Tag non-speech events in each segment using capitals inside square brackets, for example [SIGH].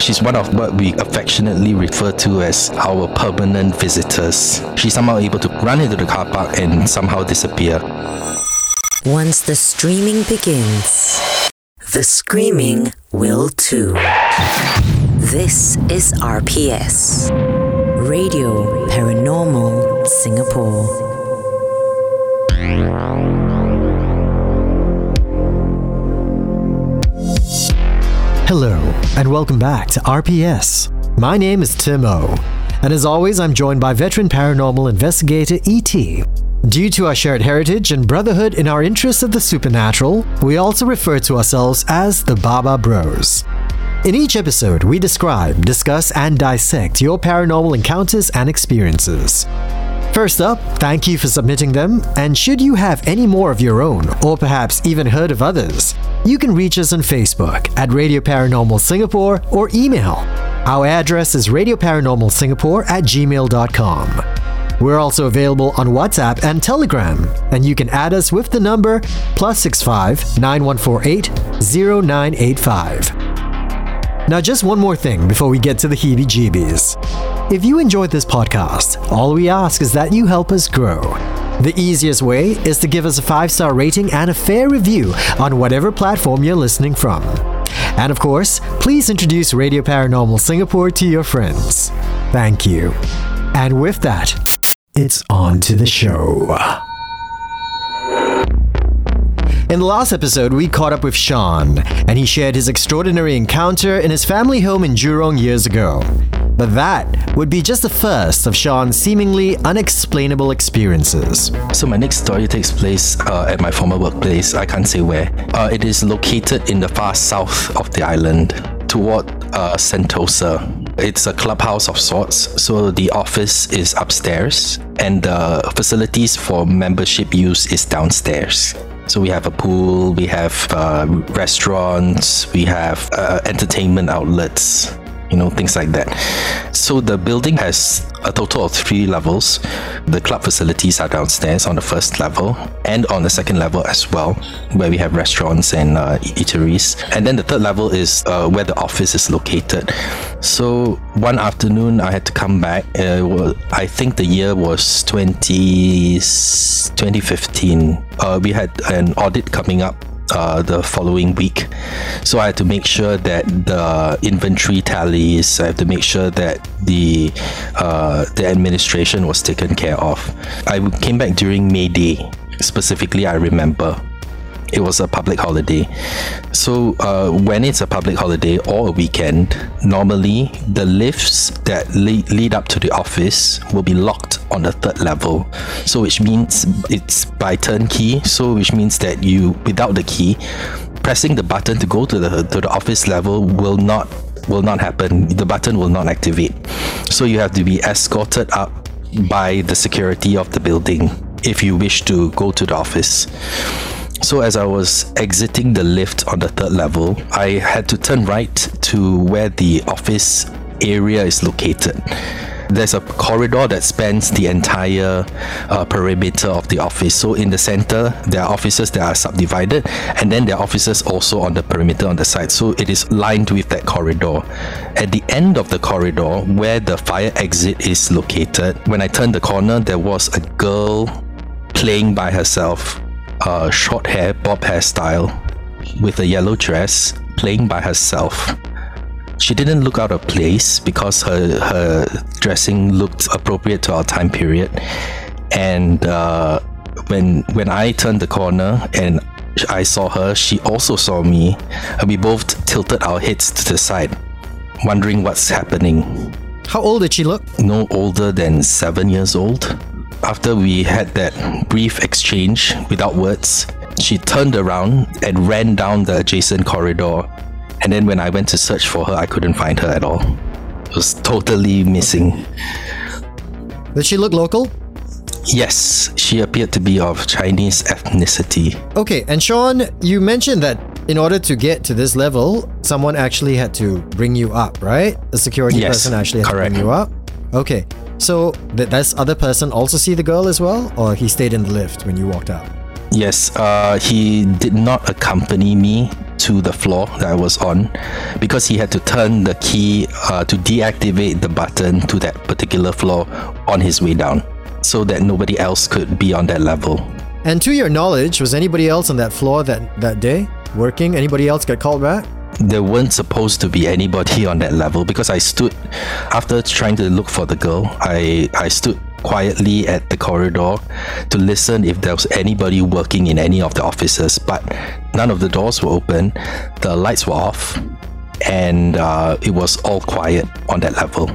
She's one of what we affectionately refer to as our permanent visitors. She's somehow able to run into the car park and somehow disappear. Once the streaming begins, the screaming will too. This is RPS, Radio Paranormal Singapore. Hello, and welcome back to RPS. My name is Tim O, and as always, I'm joined by veteran paranormal investigator E.T. Due to our shared heritage and brotherhood in our interests of the supernatural, we also refer to ourselves as the Baba Bros. In each episode, we describe, discuss, and dissect your paranormal encounters and experiences. First up, thank you for submitting them, and should you have any more of your own, or perhaps even heard of others, you can reach us on Facebook at Radio Paranormal Singapore or email. Our address is radioparanormalsingapore at gmail.com. We're also available on WhatsApp and Telegram, and you can add us with the number plus 65 9148 0985. Now, just one more thing before we get to the heebie jeebies. If you enjoyed this podcast, all we ask is that you help us grow. The easiest way is to give us a five star rating and a fair review on whatever platform you're listening from. And of course, please introduce Radio Paranormal Singapore to your friends. Thank you. And with that, it's on to the show. In the last episode, we caught up with Sean, and he shared his extraordinary encounter in his family home in Jurong years ago. But that would be just the first of Sean's seemingly unexplainable experiences. So my next story takes place uh, at my former workplace. I can't say where. Uh, it is located in the far south of the island, toward uh, Sentosa. It's a clubhouse of sorts, so the office is upstairs, and the facilities for membership use is downstairs. So we have a pool, we have uh, restaurants, we have uh, entertainment outlets, you know, things like that. So the building has a total of three levels. The club facilities are downstairs on the first level and on the second level as well, where we have restaurants and uh, eateries. And then the third level is uh, where the office is located. So one afternoon, I had to come back. Uh, was, I think the year was 20, 2015. Uh, we had an audit coming up uh, the following week. So I had to make sure that the inventory tallies. I have to make sure that the uh, the administration was taken care of. I came back during May Day. Specifically, I remember it was a public holiday. So uh, when it's a public holiday or a weekend, normally the lifts that lead, lead up to the office will be locked on the third level. So which means it's by turnkey. So which means that you, without the key, pressing the button to go to the to the office level will not will not happen. The button will not activate. So you have to be escorted up by the security of the building if you wish to go to the office. So, as I was exiting the lift on the third level, I had to turn right to where the office area is located. There's a corridor that spans the entire uh, perimeter of the office. So, in the center, there are offices that are subdivided, and then there are offices also on the perimeter on the side. So, it is lined with that corridor. At the end of the corridor, where the fire exit is located, when I turned the corner, there was a girl playing by herself uh, short hair, bob hairstyle, with a yellow dress, playing by herself. She didn't look out of place because her her dressing looked appropriate to our time period. And uh, when when I turned the corner and I saw her, she also saw me, and we both tilted our heads to the side, wondering what's happening. How old did she look? No older than seven years old. After we had that brief exchange without words, she turned around and ran down the adjacent corridor. And then when I went to search for her, I couldn't find her at all. It was totally missing. Did she look local? Yes, she appeared to be of Chinese ethnicity. Okay, and Sean, you mentioned that in order to get to this level, someone actually had to bring you up, right? The security Yes, person actually had correct. to bring you up. Okay, so did this other person also see the girl as well, or he stayed in the lift when you walked out? Yes, uh, he did not accompany me to the floor that I was on because he had to turn the key uh, to deactivate the button to that particular floor on his way down so that nobody else could be on that level. And to your knowledge, was anybody else on that floor that, that day working? Anybody else get called back? There weren't supposed to be anybody on that level because I stood after trying to look for the girl. I I stood quietly at the corridor to listen if there was anybody working in any of the offices, but none of the doors were open, the lights were off, and uh, it was all quiet on that level.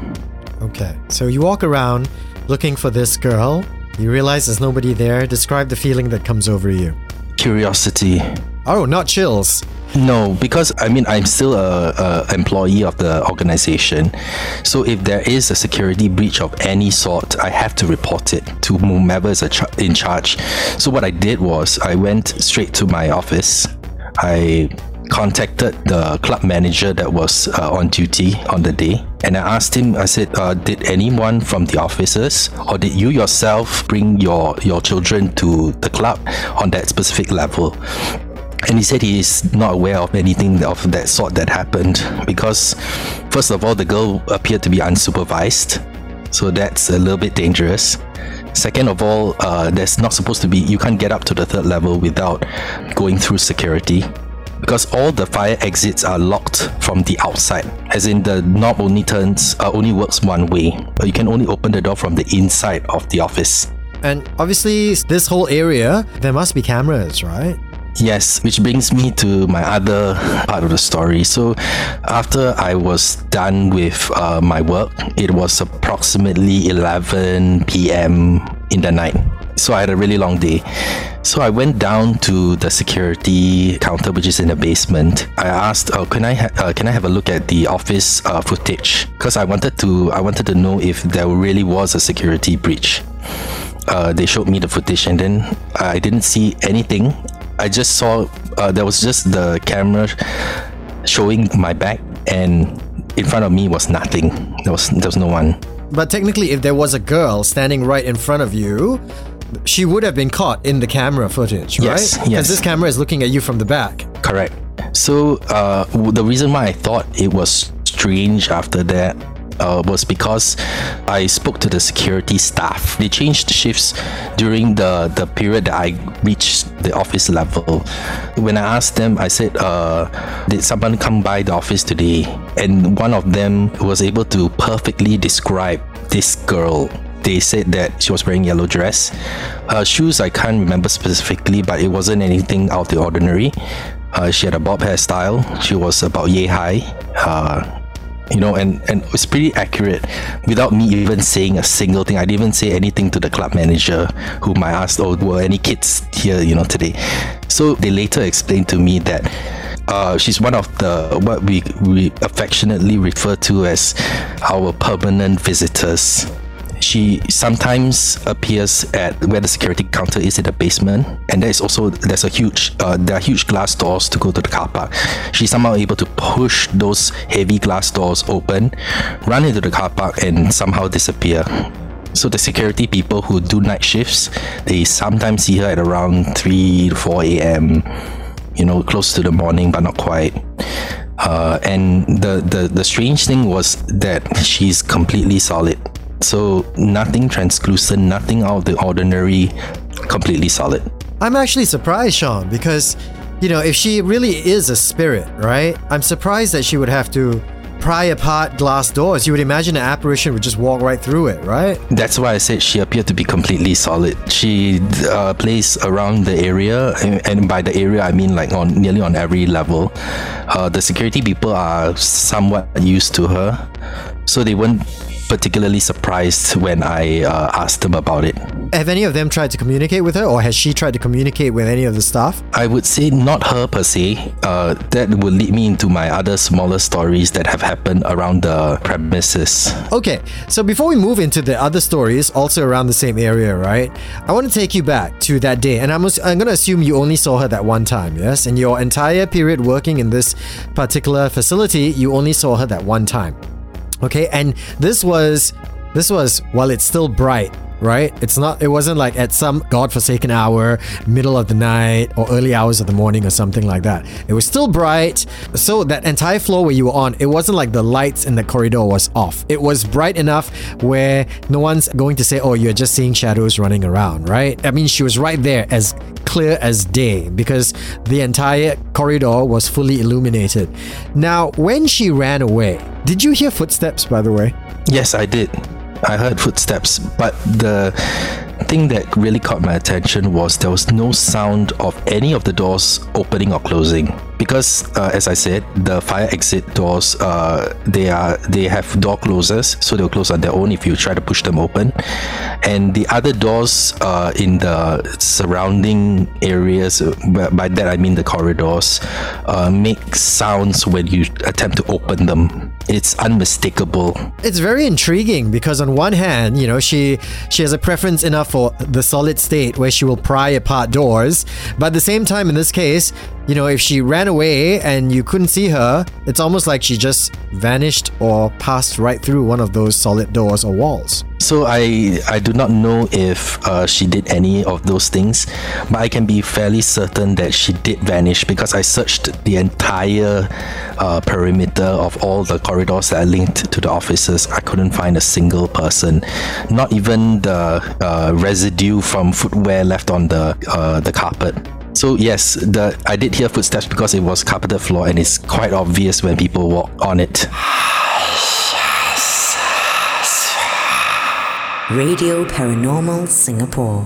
Okay, so you walk around looking for this girl. You realize there's nobody there. Describe the feeling that comes over you. Curiosity. Oh, not chills. No, because I mean I'm still a, a employee of the organization, so if there is a security breach of any sort, I have to report it to whomever is in charge. So what I did was I went straight to my office. I contacted the club manager that was uh, on duty on the day and I asked him I said uh, did anyone from the officers or did you yourself bring your your children to the club on that specific level and he said he is not aware of anything of that sort that happened because, first of all, the girl appeared to be unsupervised, so that's a little bit dangerous. Second of all, uh, there's not supposed to be, you can't get up to the third level without going through security because all the fire exits are locked from the outside as in the knob only turns uh, only works one way but you can only open the door from the inside of the office. And obviously this whole area there must be cameras right Yes, which brings me to my other part of the story. So, after I was done with uh, my work, it was approximately 11 p.m. in the night. So, I had a really long day. So, I went down to the security counter, which is in the basement. I asked, oh, "Can I ha- uh, can I have a look at the office uh, footage?" Because I wanted to I wanted to know if there really was a security breach. Uh, they showed me the footage and then I didn't see anything I just saw uh, there was just the camera showing my back, and in front of me was nothing. There was there was no one. But technically, if there was a girl standing right in front of you, she would have been caught in the camera footage, right? Yes, Because this camera is looking at you from the back. Correct. So uh, the reason why I thought it was strange after that uh, was because I spoke to the security staff. They changed shifts during the, the period that I reached the office level. When I asked them, I said, uh, Did someone come by the office today? And one of them was able to perfectly describe this girl they said that she was wearing yellow dress. Her shoes I can't remember specifically, but it wasn't anything out of the ordinary. Uh, she had a bob hairstyle. She was about yay high. Uh, you know, and, and it's pretty accurate without me even saying a single thing. I didn't even say anything to the club manager, whom I asked, Oh, were any kids here, you know, today? So they later explained to me that uh, she's one of the what we, we affectionately refer to as our permanent visitors she sometimes appears at where the security counter is in the basement and there is also there's a huge uh, there are huge glass doors to go to the car park. She's somehow able to push those heavy glass doors open run into the car park and somehow disappear. So the security people who do night shifts they sometimes see her at around 3 to 4 a.m you know close to the morning but not quite. Uh, and the, the the strange thing was that she's completely solid so nothing translucent, nothing out of the ordinary, completely solid. I'm actually surprised, Sean, because, you know, if she really is a spirit, right? I'm surprised that she would have to pry apart glass doors. You would imagine an apparition would just walk right through it, right? That's why I said she appeared to be completely solid. She uh, plays around the area, and by the area I mean like on nearly on every level. Uh, the security people are somewhat used to her, so they weren't particularly surprised when I uh, asked them about it. Have any of them tried to communicate with her, or has she tried to communicate with any of the staff? I would say not her per se. Uh, that would lead me into my other smaller stories that have happened around the premises. Okay, so before we move into the other stories, also around the same area, right? I want to take you back to that day, and I'm, I'm going to assume you only saw her that one time, yes? In your entire period working in this particular facility, you only saw her that one time. Okay, and this was this was while it's still bright right? It's not. It wasn't like at some godforsaken hour, middle of the night, or early hours of the morning, or something like that. It was still bright. So that entire floor where you were on, it wasn't like the lights in the corridor was off. It was bright enough where no one's going to say, "Oh, you're just seeing shadows running around," right? I mean, she was right there, as clear as day, because the entire corridor was fully illuminated. Now, when she ran away, did you hear footsteps? By the way. Yes, I did. I heard footsteps, but the thing that really caught my attention was there was no sound of any of the doors opening or closing because uh, as i said the fire exit doors uh, they are they have door closers so they'll close on their own if you try to push them open. And the other doors uh, in the surrounding areas by that i mean the corridors uh, make sounds when you attempt to open them. It's unmistakable. It's very intriguing because on one hand, you know, she she has a preference enough for the solid state where she will pry apart doors, but at the same time in this case, you know, if she ran away and you couldn't see her, it's almost like she just vanished or passed right through one of those solid doors or walls. So I I do not know if uh, she did any of those things, but I can be fairly certain that she did vanish because I searched the entire uh, perimeter of all the corridors that are linked to the offices. I couldn't find a single person, not even the uh, residue from footwear left on the uh, the carpet. So yes, the I did hear footsteps because it was carpeted floor and it's quite obvious when people walk on it. Radio Paranormal Singapore.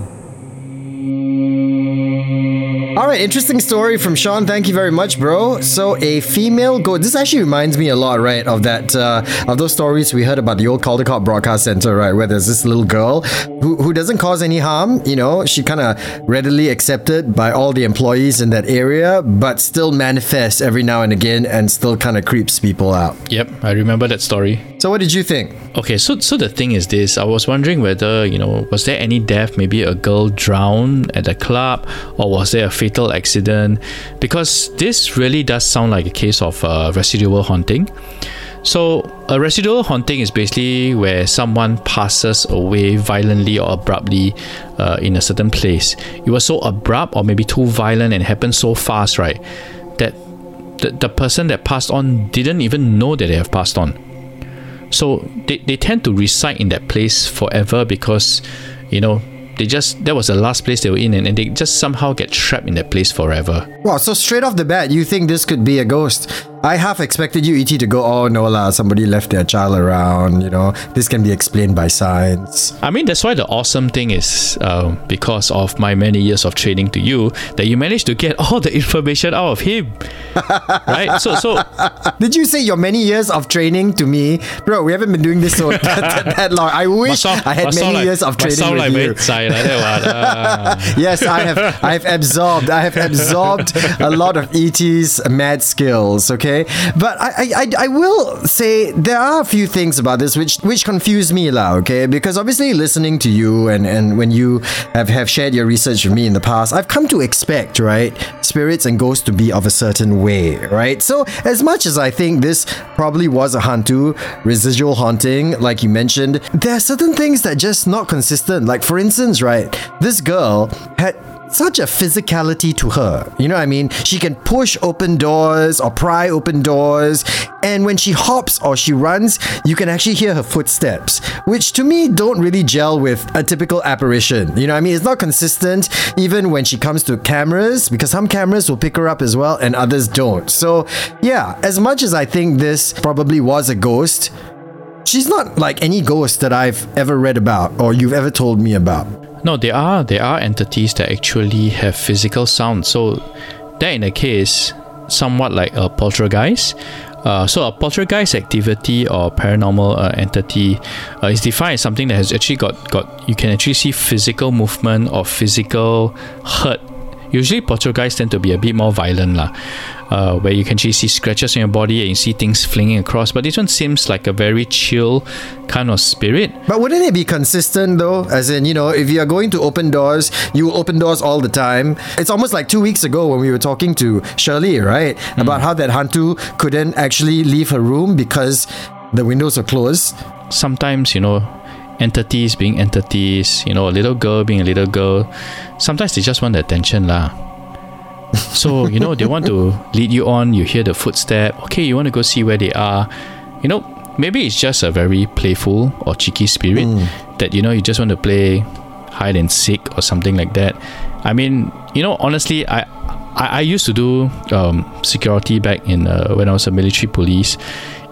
All right, interesting story from Sean. Thank you very much, bro. So a female ghost. This actually reminds me a lot, right, of that uh, of those stories we heard about the old Caldecott Broadcast Center, right, where there's this little girl who, who doesn't cause any harm. You know, she kind of readily accepted by all the employees in that area, but still manifests every now and again and still kind of creeps people out. Yep, I remember that story. So what did you think? Okay, so so the thing is this: I was wondering whether you know was there any death? Maybe a girl drowned at the club, or was there a fatal accident? Because this really does sound like a case of uh, residual haunting. So a residual haunting is basically where someone passes away violently or abruptly uh, in a certain place. It was so abrupt or maybe too violent and happened so fast, right? That the, the person that passed on didn't even know that they have passed on. So they, they tend to reside in that place forever because, you know, they just that was the last place they were in and, and they just somehow get trapped in that place forever. Wow, so straight off the bat, you think this could be a ghost? I half expected you, ET, to go, oh no lah, somebody left their child around, you know, this can be explained by science. I mean, that's why the awesome thing is uh, because of my many years of training to you that you managed to get [LAUGHS] all the information out of him, [LAUGHS] right? So, so Did you say your many years of training to me? Bro, we haven't been doing this so [LAUGHS] that, that long. I wish I had many like- years of training with like you. very zai like that, what? Ah. yes, I have. I have absorbed. I have absorbed a lot of ET's mad skills. Okay, but I, I, I, I will say there are a few things about this which which confuse me, lah. Okay, because obviously listening to you and and when you have have shared your research with me in the past, I've come to expect right spirits and ghosts to be of a certain way, right? So as much as I think this probably was a hantu residual haunting, like you mentioned, there are certain things that just not consistent. Like for instance, right, this girl had such a physicality to her. You know what I mean? She can push open doors or pry open doors, and when she hops or she runs, you can actually hear her footsteps, which to me don't really gel with a typical apparition. You know what I mean? It's not consistent even when she comes to cameras because some cameras will pick her up as well and others don't. So, yeah, as much as I think this probably was a ghost, she's not like any ghost that I've ever read about or you've ever told me about. No, there are there are entities that actually have physical sound. So that in a case, somewhat like a poltergeist. Uh, so a poltergeist activity or paranormal uh, entity uh, is defined as something that has actually got got you can actually see physical movement or physical hurt. Usually poltergeists tend to be a bit more violent lah, uh, where you can actually see scratches on your body and you see things flinging across. But this one seems like a very chill kind of spirit. But wouldn't it be consistent though? As in, you know, if you are going to open doors, you open doors all the time. It's almost like two weeks ago when we were talking to Shirley, right? About how that Hantu couldn't actually leave her room because the windows are closed. sometimes you know entities being entities, you know, a little girl being a little girl. Sometimes they just want the attention lah. [LAUGHS] so, you know, they want to lead you on, you hear the footstep, okay, you want to go see where they are. You know, maybe it's just a very playful or cheeky spirit mm. that, you know, you just want to play hide and seek or something like that. I mean, you know, honestly, I I, I used to do um, security back in uh, when I was a military police.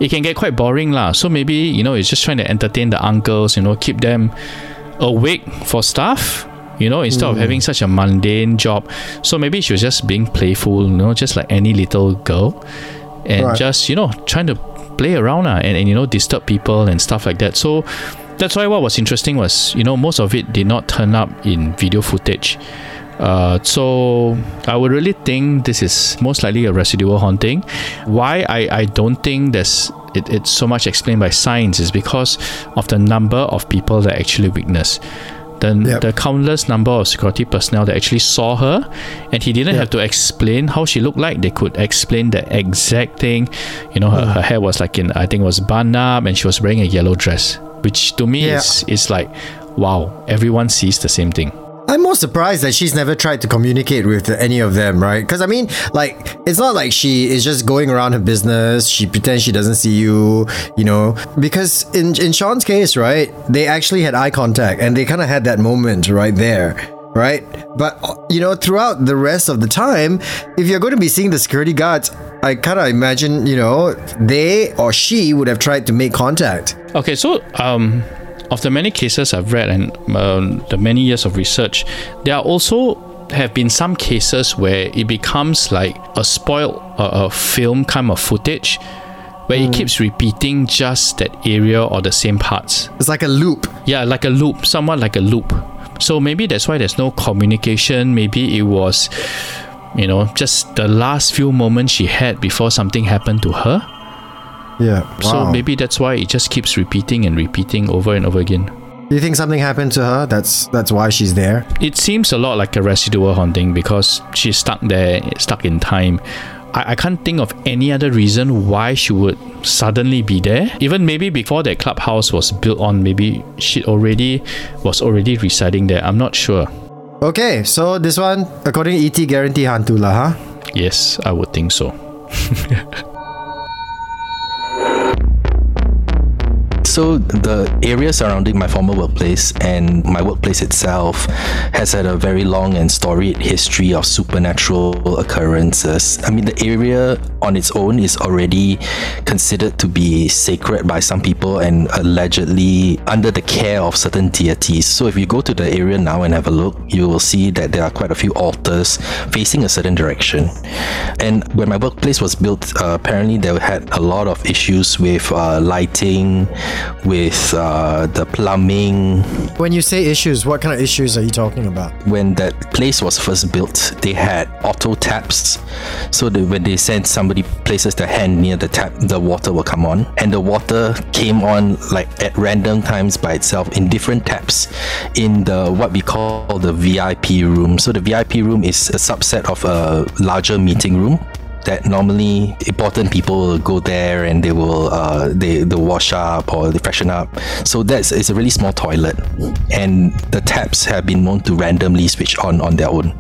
It can get quite boring lah. So maybe you know it's just trying to entertain the uncles. You know, keep them awake for stuff. You know, instead mm. of having such a mundane job. So maybe she was just being playful. You know, just like any little girl, and right. just you know trying to play around uh, and, and you know disturb people and stuff like that. So that's why what was interesting was you know most of it did not turn up in video footage. Uh, so I would really think this is most likely a residual haunting. Why I, I don't think there's it, it's so much explained by science is because of the number of people that actually witness. The, yep. the countless number of security personnel that actually saw her and he didn't yep. have to explain how she looked like they could explain the exact thing you know her, mm. her hair was like in i think it was bun up and she was wearing a yellow dress which to me yeah. is, is like wow everyone sees the same thing I'm more surprised that she's never tried to communicate with any of them, right? Because I mean, like, it's not like she is just going around her business. She pretends she doesn't see you, you know. Because in in Sean's case, right, they actually had eye contact and they kind of had that moment right there, right? But you know, throughout the rest of the time, if you're going to be seeing the security guards, I kind of imagine, you know, they or she would have tried to make contact. Okay, so um of the many cases I've read and uh, the many years of research, there are also have been some cases where it becomes like a spoiled uh, a film kind of footage where mm. it hmm. keeps repeating just that area or the same parts. It's like a loop. Yeah, like a loop, somewhat like a loop. So maybe that's why there's no communication. Maybe it was, you know, just the last few moments she had before something happened to her. Yeah. Wow. So maybe that's why it just keeps repeating and repeating over and over again. Do you think something happened to her? That's that's why she's there. It seems a lot like a residual haunting because she's stuck there, stuck in time. I, I can't think of any other reason why she would suddenly be there. Even maybe before that clubhouse was built on, maybe she already was already residing there. I'm not sure. Okay, so this one, according to ET, guarantee Hantula, huh? Yes, I would think so. [LAUGHS] So the area surrounding my former workplace and my workplace itself has had a very long and storied history of supernatural occurrences. I mean, the area on its own is already considered to be sacred by some people and allegedly under the care of certain deities. So if you go to the area now and have a look, you will see that there are quite a few altars facing a certain direction. And when my workplace was built, uh, apparently they had a lot of issues with uh, lighting, with uh, the plumbing. When you say issues, what kind of issues are you talking about? When that place was first built, they had auto taps. So that when they send somebody places their hand near the tap, the water will come on. And the water came on like at random times by itself in different taps in the what we call the VIP room. So the VIP room is a subset of a larger meeting room that normally important people will go there and they will uh, they they wash up or they freshen up. So that's it's a really small toilet, and the taps have been known to randomly switch on on their own.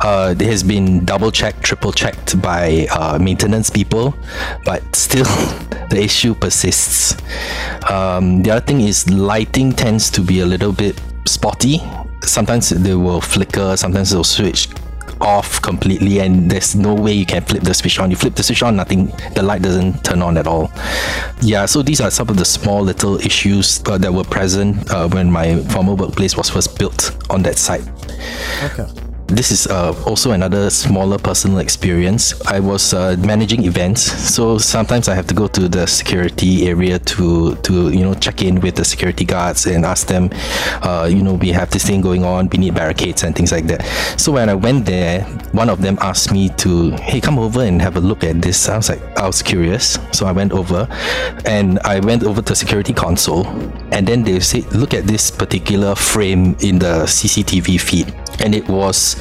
Uh, it has been double checked, triple checked by uh, maintenance people, but still [LAUGHS] the issue persists. Um, the other thing is lighting tends to be a little bit spotty. Sometimes they will flicker, sometimes they'll switch off completely and there's no way you can flip the switch on. You flip the switch on, nothing, the light doesn't turn on at all. Yeah, so these are some of the small little issues uh, that were present uh, when my former workplace was first built on that site. Okay this is uh, also another smaller personal experience. I was uh, managing events, so sometimes I have to go to the security area to to you know check in with the security guards and ask them, uh, you know, we have this thing going on, we need barricades and things like that. So when I went there, one of them asked me to, hey, come over and have a look at this. I was like, I was curious, so I went over, and I went over to security console, and then they said, look at this particular frame in the CCTV feed and it was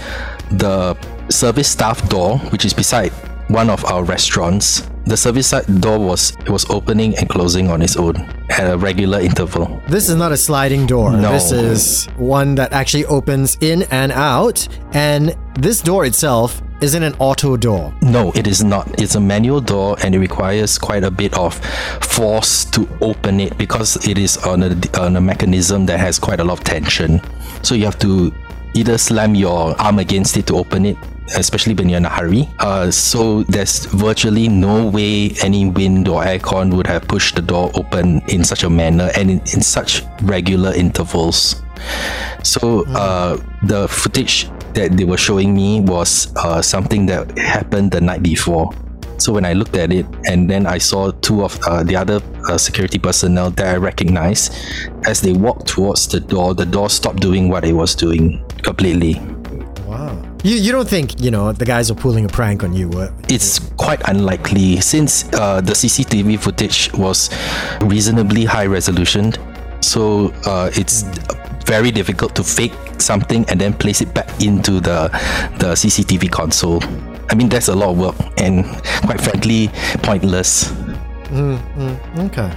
the service staff door, which is beside one of our restaurants. The service side door was it was opening and closing on its own at a regular interval. This is not a sliding door. No. This is one that actually opens in and out. And this door itself isn't an auto door. No, it is not. It's a manual door and it requires quite a bit of force to open it because it is on a, on a mechanism that has quite a lot of tension. So you have to either slam your arm against it to open it, especially when you're in a hurry. Uh, so there's virtually no way any wind or aircon would have pushed the door open in such a manner and in, in such regular intervals. So uh, the footage that they were showing me was uh, something that happened the night before. So when I looked at it, and then I saw two of uh, the other uh, security personnel that I recognized, as they walked towards the door, the door stopped doing what it was doing completely. Wow. You, you don't think, you know, the guys are pulling a prank on you? uh, It's quite unlikely since uh, the CCTV footage was reasonably high resolution. So uh, it's very difficult to fake something and then place it back into the the CCTV console. I mean, that's a lot of work and quite frankly pointless. Mm-hmm. Okay.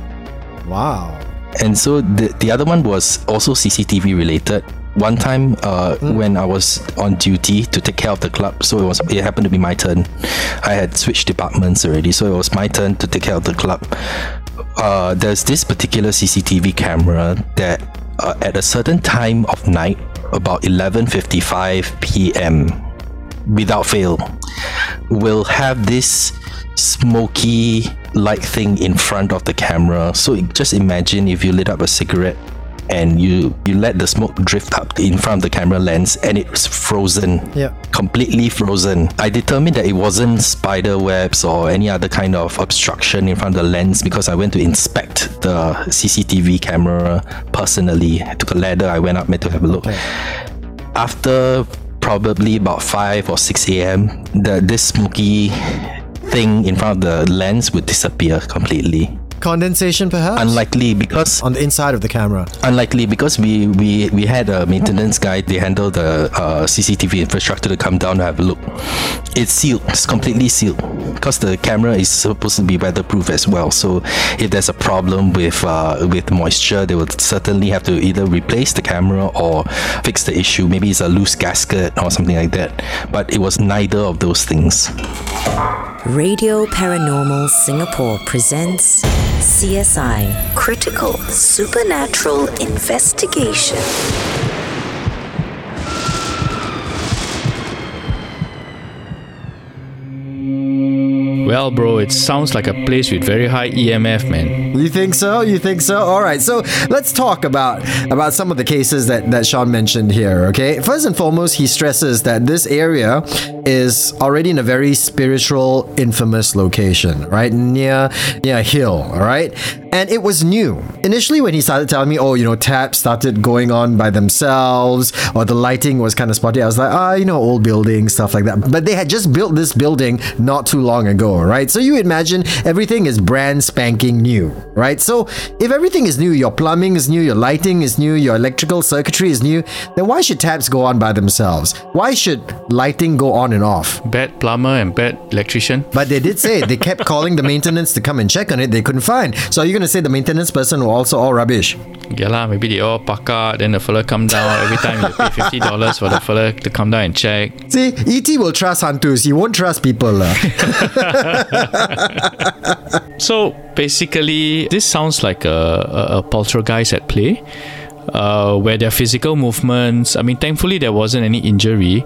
Wow. And so the, the other one was also CCTV related. One time, uh, when I was on duty to take care of the club, so it was it happened to be my turn. I had switched departments already, so it was my turn to take care of the club. Uh, there's this particular CCTV camera that uh, at a certain time of night, about 11:55 p.m., without fail, will have this smoky light thing in front of the camera. So just imagine if you lit up a cigarette and you you let the smoke drift up in front of the camera lens and it's frozen. Yeah. Completely frozen. I determined that it wasn't spider webs or any other kind of obstruction in front of the lens because I went to inspect the CCTV camera personally. I took a ladder, I went up to have a look. After probably about 5 or 6 a.m., the this smoky thing in front of the lens would disappear completely. Condensation, perhaps? Unlikely because on the inside of the camera. unlikely because we we we had a maintenance guy they handle the uh, cctv infrastructure to come down to have a look. It's sealed. It's completely sealed because the camera is supposed to be weatherproof as well. So if there's a problem with uh, with moisture they would certainly have to either replace the camera or fix the issue. Maybe it's a loose gasket or something like that. But it was neither of those things. Radio Paranormal Singapore presents CSI Critical Supernatural Investigation. Well, bro, it sounds like a place with very high EMF, man. You think so? You think so? All right. So let's talk about about some of the cases that that Sean mentioned here. Okay. First and foremost, he stresses that this area is already in a very spiritual, infamous location, right near near a hill. All right. And it was new. Initially, when he started telling me, oh, you know, taps started going on by themselves, or the lighting was kind of spotty, I was like, ah, you know, old building, stuff like that. But they had just built this building not too long ago, right? So you imagine everything is brand spanking new, right? So if everything is new, your plumbing is new, your lighting is new, your electrical circuitry is new, then why should taps go on by themselves? Why should lighting go on and off? Bad plumber and bad electrician. But they did say they kept calling the maintenance to come and check on it. They couldn't find. So are you going to say the maintenance person were also all rubbish? Yeah lah, maybe they all park out, then the fella come down. [LAUGHS] Every time you pay fifty dollars for the fella to come down and check. See, ET will trust Hantus. He won't trust people. lah. [LAUGHS] So basically, this sounds like a, a, a poltergeist at play, uh, where their physical movements. I mean, thankfully there wasn't any injury,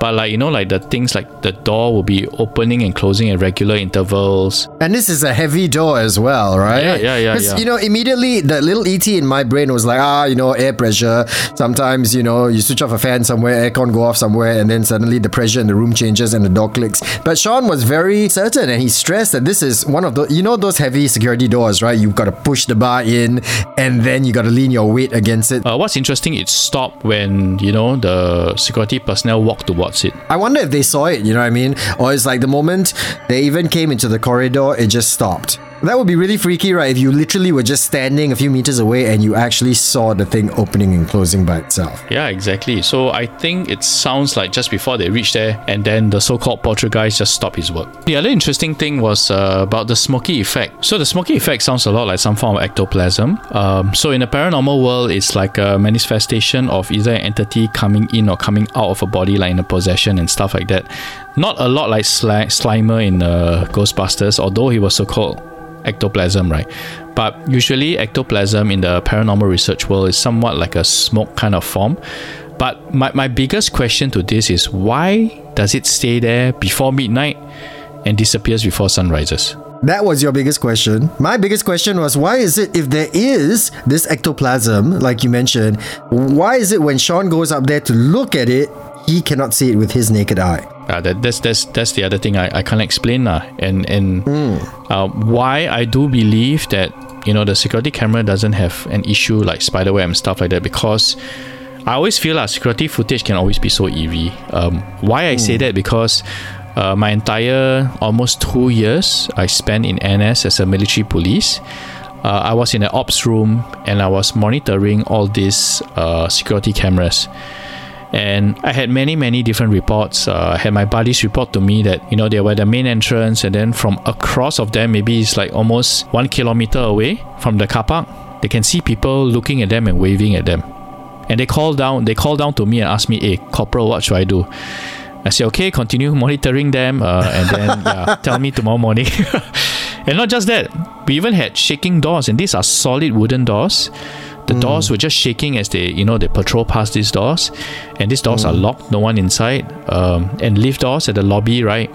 but like you know, like the things like the door will be opening and closing at regular intervals. and this is a heavy door as well, right? Yeah, yeah, yeah, yeah. You know, immediately the little ET in my brain was like, ah, you know, air pressure. Sometimes, you know, you switch off a fan somewhere, aircon go off somewhere, and then suddenly the pressure in the room changes and the door clicks. But Sean was very certain and he stressed that this is one of the, you know, those heavy security doors, right? You've got to push the bar in and then you got to lean your weight against it. Uh, what's interesting, it stopped when you know the security personnel walked towards it. I wonder if they saw it, you know what I mean? Or it's like the moment they even came into the corridor, it just stopped. That would be really freaky, right? If you literally were just standing a few meters away and you actually saw the thing opening and closing by itself. Yeah, exactly. So I think it sounds like just before they reached there, and then the so-called poltergeist just stopped his work. The other interesting thing was uh, about the smoky effect. So the smoky effect sounds a lot like some form of ectoplasm. Um, so in the paranormal world, it's like a manifestation of either an entity coming in or coming out of a body, like in a possession and stuff like that. Not a lot like Sli- Slimer in uh, Ghostbusters, although he was so-called ectoplasm, right? But usually, ectoplasm in the paranormal research world is somewhat like a smoke kind of form. But my, my biggest question to this is why does it stay there before midnight and disappears before sun rises? That was your biggest question. My biggest question was why is it, if there is this ectoplasm, like you mentioned, why is it when Sean goes up there to look at it, he cannot see it with his naked eye? Uh, that, that's that's that's the other thing I, I can't explain lah. And and uh, why I do believe that you know the security camera doesn't have an issue like spiderweb and stuff like that because I always feel like security footage can always be so eerie. Um, why I say that because uh, my entire almost two years I spent in NS as a military police. Uh, I was in an ops room and I was monitoring all these uh, security cameras and I had many many different reports. Uh, I had my buddies report to me that you know they were the main entrance, and then from across of them, maybe it's like almost one kilometer away from the car park, they can see people looking at them and waving at them. And they call down, they call down to me and ask me, "Hey, corporal, what should I do?" I say, "Okay, continue monitoring them, uh, and then [LAUGHS] yeah, tell me tomorrow morning." [LAUGHS] and not just that, we even had shaking doors, and these are solid wooden doors. The doors were just shaking as they, you know, they patrol past these doors, and these doors are locked, no one inside. Um, and lift doors at the lobby, right,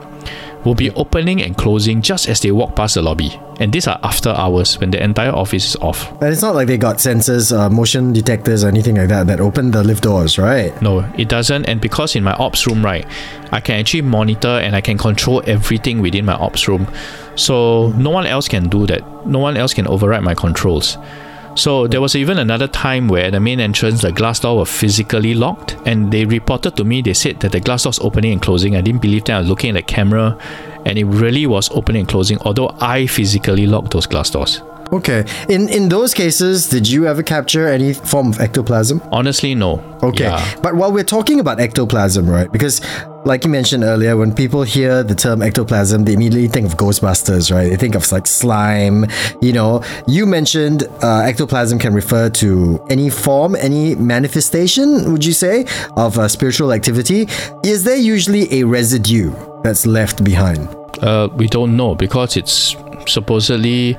will be opening and closing just as they walk past the lobby. And these are after hours when the entire office is off. And it's not like they got sensors, uh, motion detectors, or anything like that that open the lift doors, right? No, it doesn't. And because in my ops room, right, I can actually monitor and I can control everything within my ops room. So no one else can do that. No one else can override my controls. So there was even another time where the main entrance the glass door was physically locked and they reported to me they said that the glass door's opening and closing. I didn't believe them. I was looking at the camera and it really was opening and closing, although I physically locked those glass doors. Okay. In in those cases, did you ever capture any form of ectoplasm? Honestly, no. Okay. Yeah. But while we're talking about ectoplasm, right? Because like you mentioned earlier, when people hear the term ectoplasm, they immediately think of Ghostbusters, right? They think of like slime. You know, you mentioned uh, ectoplasm can refer to any form, any manifestation, would you say, of uh, spiritual activity. Is there usually a residue that's left behind? Uh, we don't know because it's supposedly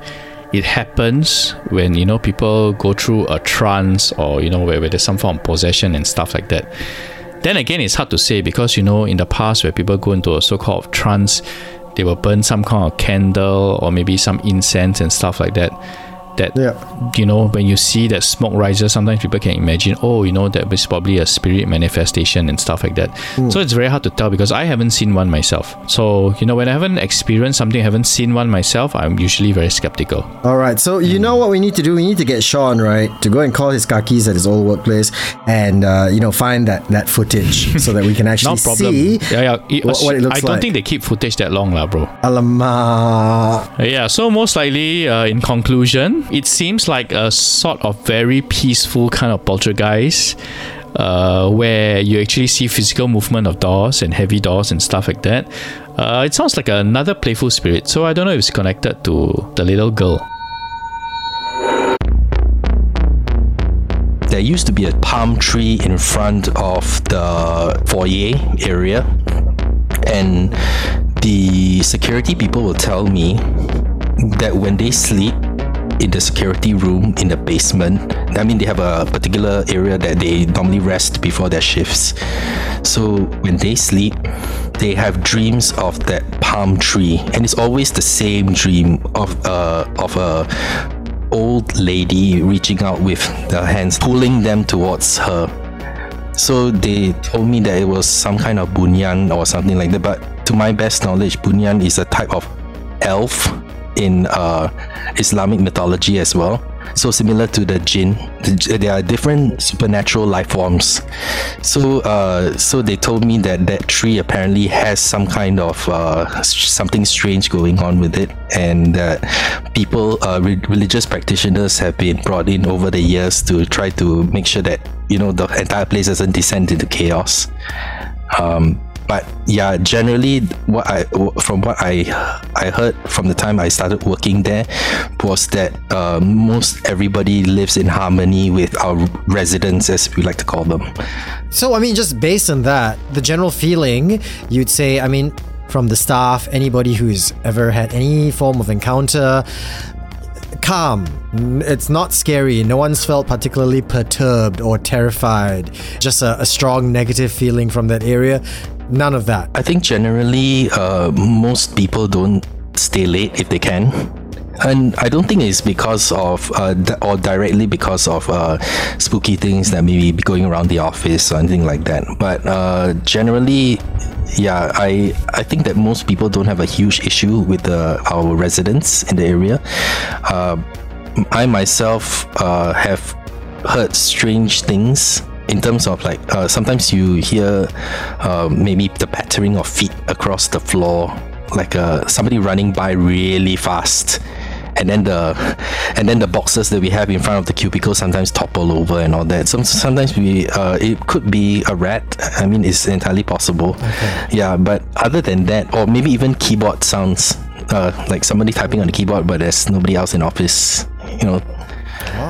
it happens when you know people go through a trance or you know where, where there's some form of possession and stuff like that. Then again it's hard to say because you know in the past where people go into a so-called trance they will burn some kind of candle or maybe some incense and stuff like that that Yeah. you know when you see that smoke rises sometimes people can imagine oh you know that was probably a spirit manifestation and stuff like that so it's very hard to tell because i haven't seen one myself so you know when i haven't experienced something I haven't seen one myself i'm usually very skeptical All right. So you know what we need to do? We need to get Sean right to go and call his kakis at his old workplace and uh, you know find that that footage [LAUGHS] so that we can no actually problem see yeah yeah it, what, what it looks like i don't like. think they keep footage that long lah bro Alamak. Yeah, so most likely, uh, in conclusion, it seems like a sort of very peaceful kind of poltergeist. Uh, where you actually see physical movement of doors and heavy doors and stuff like that. Uh, it sounds like another playful spirit, so I don't know if it's connected to the little girl. There used to be a palm tree in front of the foyer area, and the security people will tell me that when they sleep in the security room in the basement, I mean, they have a particular area that they normally rest before their shifts. So when they sleep, they have dreams of that palm tree, and it's always the same dream of uh, of a old lady reaching out with the hands, pulling them towards her. So they told me that it was some kind of bunian or something like that. But to my best knowledge, bunian is a type of elf in uh, Islamic mythology as well. So similar to the jinn, the- there are different supernatural life forms. So, uh, so they told me that that tree apparently has some kind of uh, something strange going on with it, and that people, uh, re- religious practitioners, have been brought in over the years to try to make sure that you know the entire place doesn't descend into chaos. Um, but yeah, generally, what I from what I I heard from the time I started working there was that uh, most everybody lives in harmony with our residents, as we like to call them. So, I mean, just based on that, the general feeling, you'd say, I mean, from the staff, anybody who's ever had any form of encounter, calm. It's not scary. No one's felt particularly perturbed or terrified. Just a, a strong negative feeling from that area. None of that. I think generally, uh, most people don't stay late if they can. And I don't think it's because of, uh, or directly because of uh, spooky things that may be going around the office or anything like that. But uh, generally, yeah, I I think that most people don't have a huge issue with our residents in the area. Uh, I myself uh, have heard strange things in terms of like uh, sometimes you hear uh, maybe the pattering of feet across the floor, like uh, somebody running by really fast. And then the and then the boxes that we have in front of the cubicle sometimes topple over and all that. Some sometimes we uh, it could be a rat. I mean, it's entirely possible. Yeah, but other than that, or maybe even keyboard sounds, uh, like somebody typing on the keyboard, but there's nobody else in office. You know,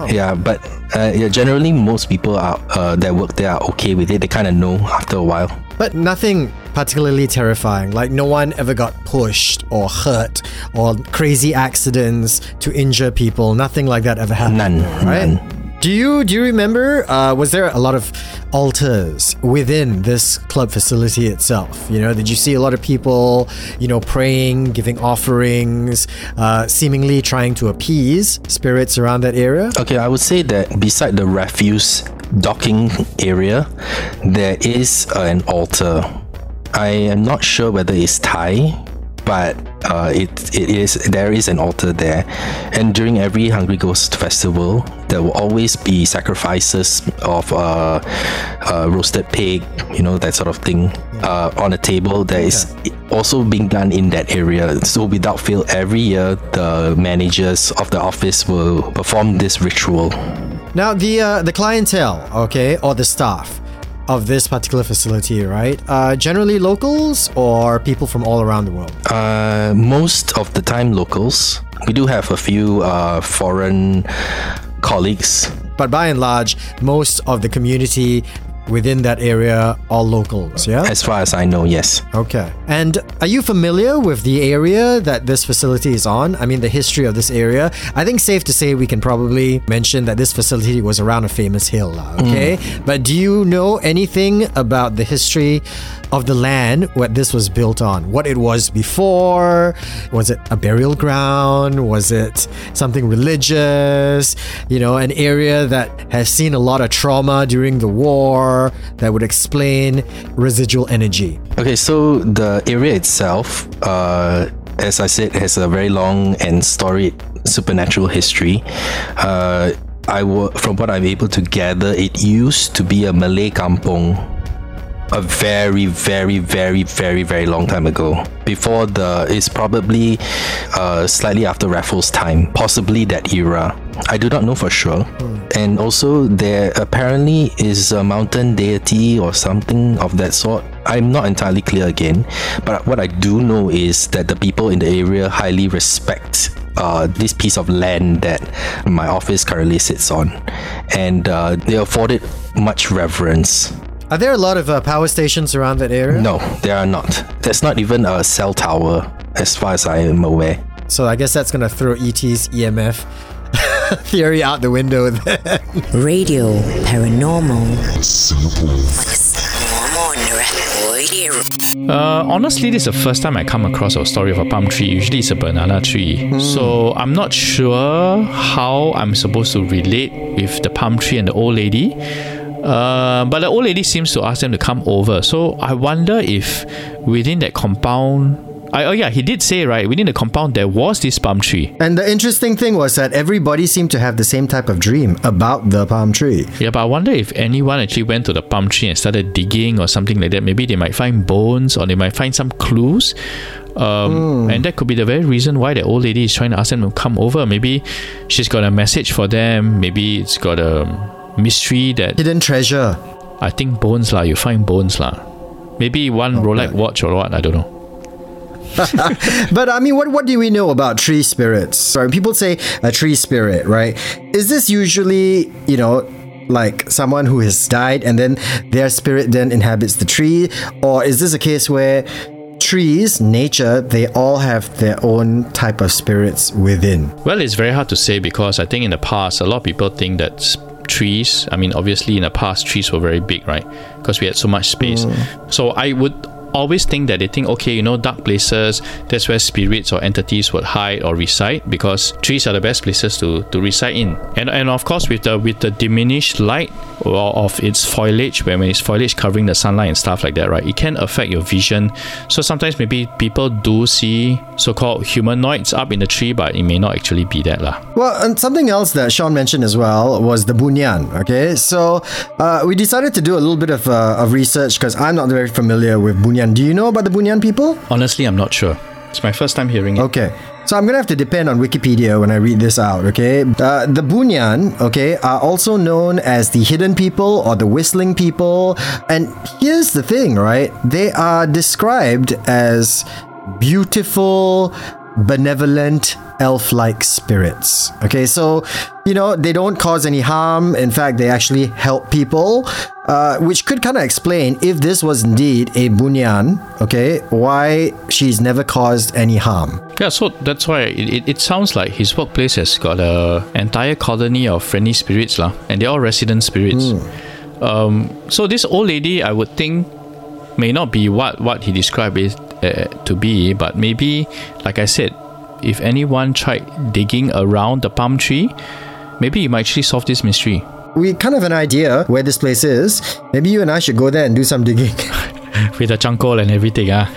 yeah, but uh, yeah, generally most people are uh, that work there are okay with it. They kind of know after a while. But nothing particularly terrifying. Like no one ever got pushed or hurt or crazy accidents to injure people. Nothing like that ever happened. None, right? none. Do you do you remember? Uh, was there a lot of altars within this club facility itself? You know, did you see a lot of people, you know, praying, giving offerings, uh, seemingly trying to appease spirits around that area? Okay, I would say that beside the refuse docking area, there is an altar. I am not sure whether it's Thai, but uh, it it is there is an altar there, and during every Hungry Ghost festival, there will always be sacrifices of uh, uh, roasted pig, you know that sort of thing, uh, on a table. That is also being done in that area. So without fail, every year the managers of the office will perform this ritual. Now the uh, the clientele, okay, or the staff of this particular facility, right? Uh, generally locals or people from all around the world. Uh, most of the time locals. We do have a few uh, foreign colleagues. But by and large, most of the community within that area are locals, yeah? As far as I know, yes. Okay. And are you familiar with the area that this facility is on? I mean, the history of this area. I think safe to say we can probably mention that this facility was around a famous hill, lah, mm. okay? But do you know anything about the history of the land what this was built on? What it was before? Was it a burial ground? Was it something religious? You know, an area that has seen a lot of trauma during the war that would explain residual energy. Okay, so the area itself, uh, as I said, has a very long and storied supernatural history. Uh, I wa- from what I'm able to gather, it used to be a Malay kampong a very, very, very, very, very long time ago. Before the, it's probably uh, slightly after Raffles' time, possibly that era. I do not know for sure. And also, there apparently is a mountain deity or something of that sort. I'm not entirely clear again, but what I do know is that the people in the area highly respect uh, this piece of land that my office currently sits on, and uh, they afford it much reverence. Are there a lot of uh, power stations around that area? No, there are not. There's not even a cell tower, as far as I am aware. So I guess that's going to throw ET's EMF [LAUGHS] theory out the window then. [LAUGHS] Radio Paranormal. Uh, honestly, this is the first time I come across a story of a palm tree. Usually, it's a banana tree. So I'm not sure how I'm supposed to relate with the palm tree and the old lady. Uh, but the old lady seems to ask them to come over. So I wonder if within that compound, I, oh yeah, he did say right within the compound there was this palm tree. And the interesting thing was that everybody seemed to have the same type of dream about the palm tree. Yeah, but I wonder if anyone actually went to the palm tree and started digging or something like that. Maybe they might find bones or they might find some clues. Um, And that could be the very reason why the old lady is trying to ask them to come over. Maybe she's got a message for them. Maybe it's got a mystery that Hidden treasure. I think bones lah. You find bones lah. Maybe one Rolex watch or what? I don't know. [LAUGHS] But I mean, what what do we know about tree spirits? Sorry, people say a tree spirit, right? Is this usually, you know, like someone who has died and then their spirit then inhabits the tree, or is this a case where trees, nature, they all have their own type of spirits within? Well, it's very hard to say because I think in the past, a lot of people think that trees, I mean, obviously in the past, trees were very big, right? Because we had so much space. Mm. So I would always think that they think, okay, you know, dark places, that's where spirits or entities would hide or reside because trees are the best places to, to reside in. And and of course with the with the diminished light or of its foliage, when, when its foliage covering the sunlight and stuff like that, right, it can affect your vision. So sometimes maybe people do see so-called humanoids up in the tree, but it may not actually be that lah. Well, and something else that Sean mentioned as well was the bunian. Okay, so uh, we decided to do a little bit of, uh, of research because I'm not very familiar with bunian. Do you know about the bunian people? Honestly, I'm not sure. It's my first time hearing it. Okay. So I'm gonna have to depend on Wikipedia when I read this out, okay? Uh, the Bunian, okay, are also known as the hidden people or the whistling people. And here's the thing, right? They are described as beautiful, benevolent, elf like spirits. Okay, so, you know, they don't cause any harm. In fact, they actually help people, uh, which could kind of explain if this was indeed a Bunian, okay, why she's never caused any harm. Yeah, so that's why it, it, it sounds like his workplace has got a entire colony of friendly spirits lah, and they're all resident spirits. Um, so this old lady, I would think, may not be what what he described it uh, to be, but maybe, like I said, if anyone tried digging around the palm tree, maybe it might actually solve this mystery. We kind of have an idea where this place is. Maybe you and I should go there and do some digging. [LAUGHS] With the chunkle and everything, ah.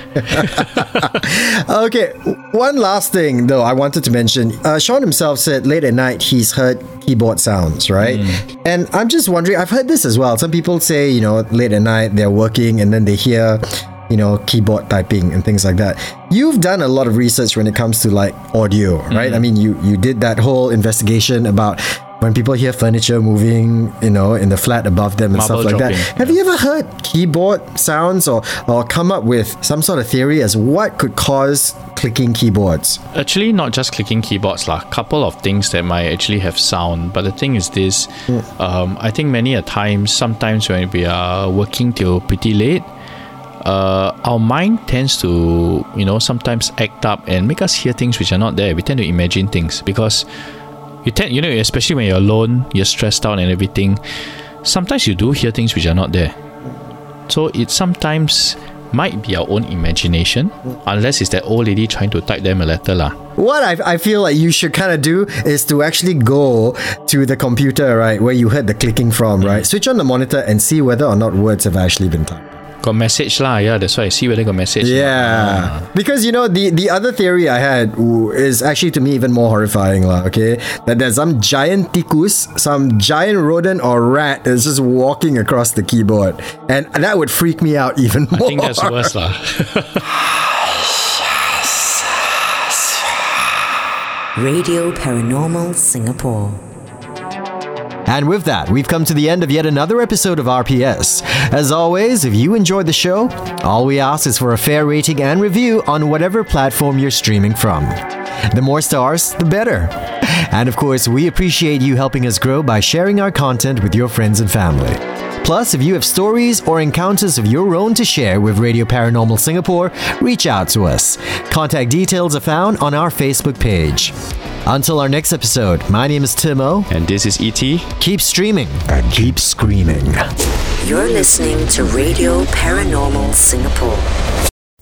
[LAUGHS] okay, one last thing though I wanted to mention. Uh, Sean himself said late at night he's heard keyboard sounds, right? And I'm just wondering, I've heard this as well. Some people say, you know, late at night they're working and then they hear, you know, keyboard typing and things like that. You've done a lot of research when it comes to like audio, right? I mean, you you did that whole investigation about when people hear furniture moving, you know, in the flat above them and Marble stuff like that. Have you ever heard keyboard sounds or, or come up with some sort of theory as what could cause clicking keyboards? Actually, not just clicking keyboards, lah. Couple of things that might actually have sound. But the thing is this: um, I think many a times, sometimes when we are working till pretty late, uh, our mind tends to, you know, sometimes act up and make us hear things which are not there. We tend to imagine things because you tend, you know, especially when you're alone, you're stressed out and everything. Sometimes you do hear things which are not there. So it sometimes might be our own imagination, unless it's that old lady trying to type them a letter, lah. What I, I feel like you should kind of do is to actually go to the computer, right, where you heard the clicking from, mm. right? Switch on the monitor and see whether or not words have actually been typed. Got message lah, yeah. That's why I see whether got message. Yeah, ah. because you know the the other theory I had ooh, is actually to me even more horrifying, lah. Okay, that there's some giant tikus, some giant rodent or rat that's just walking across the keyboard, and that would freak me out [LAUGHS] even more. I think that's worse lah. Radio Paranormal Singapore. And with that, we've come to the end of yet another episode of RPS. As always, if you enjoyed the show, all we ask is for a fair rating and review on whatever platform you're streaming from. The more stars, the better. And of course, we appreciate you helping us grow by sharing our content with your friends and family. Plus, if you have stories or encounters of your own to share with Radio Paranormal Singapore, reach out to us. Contact details are found on our Facebook page. Until our next episode, my name is Timo. and this is ET. Keep streaming and keep screaming. You're listening to Radio Paranormal Singapore.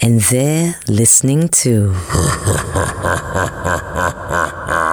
And they're listening too. [LAUGHS]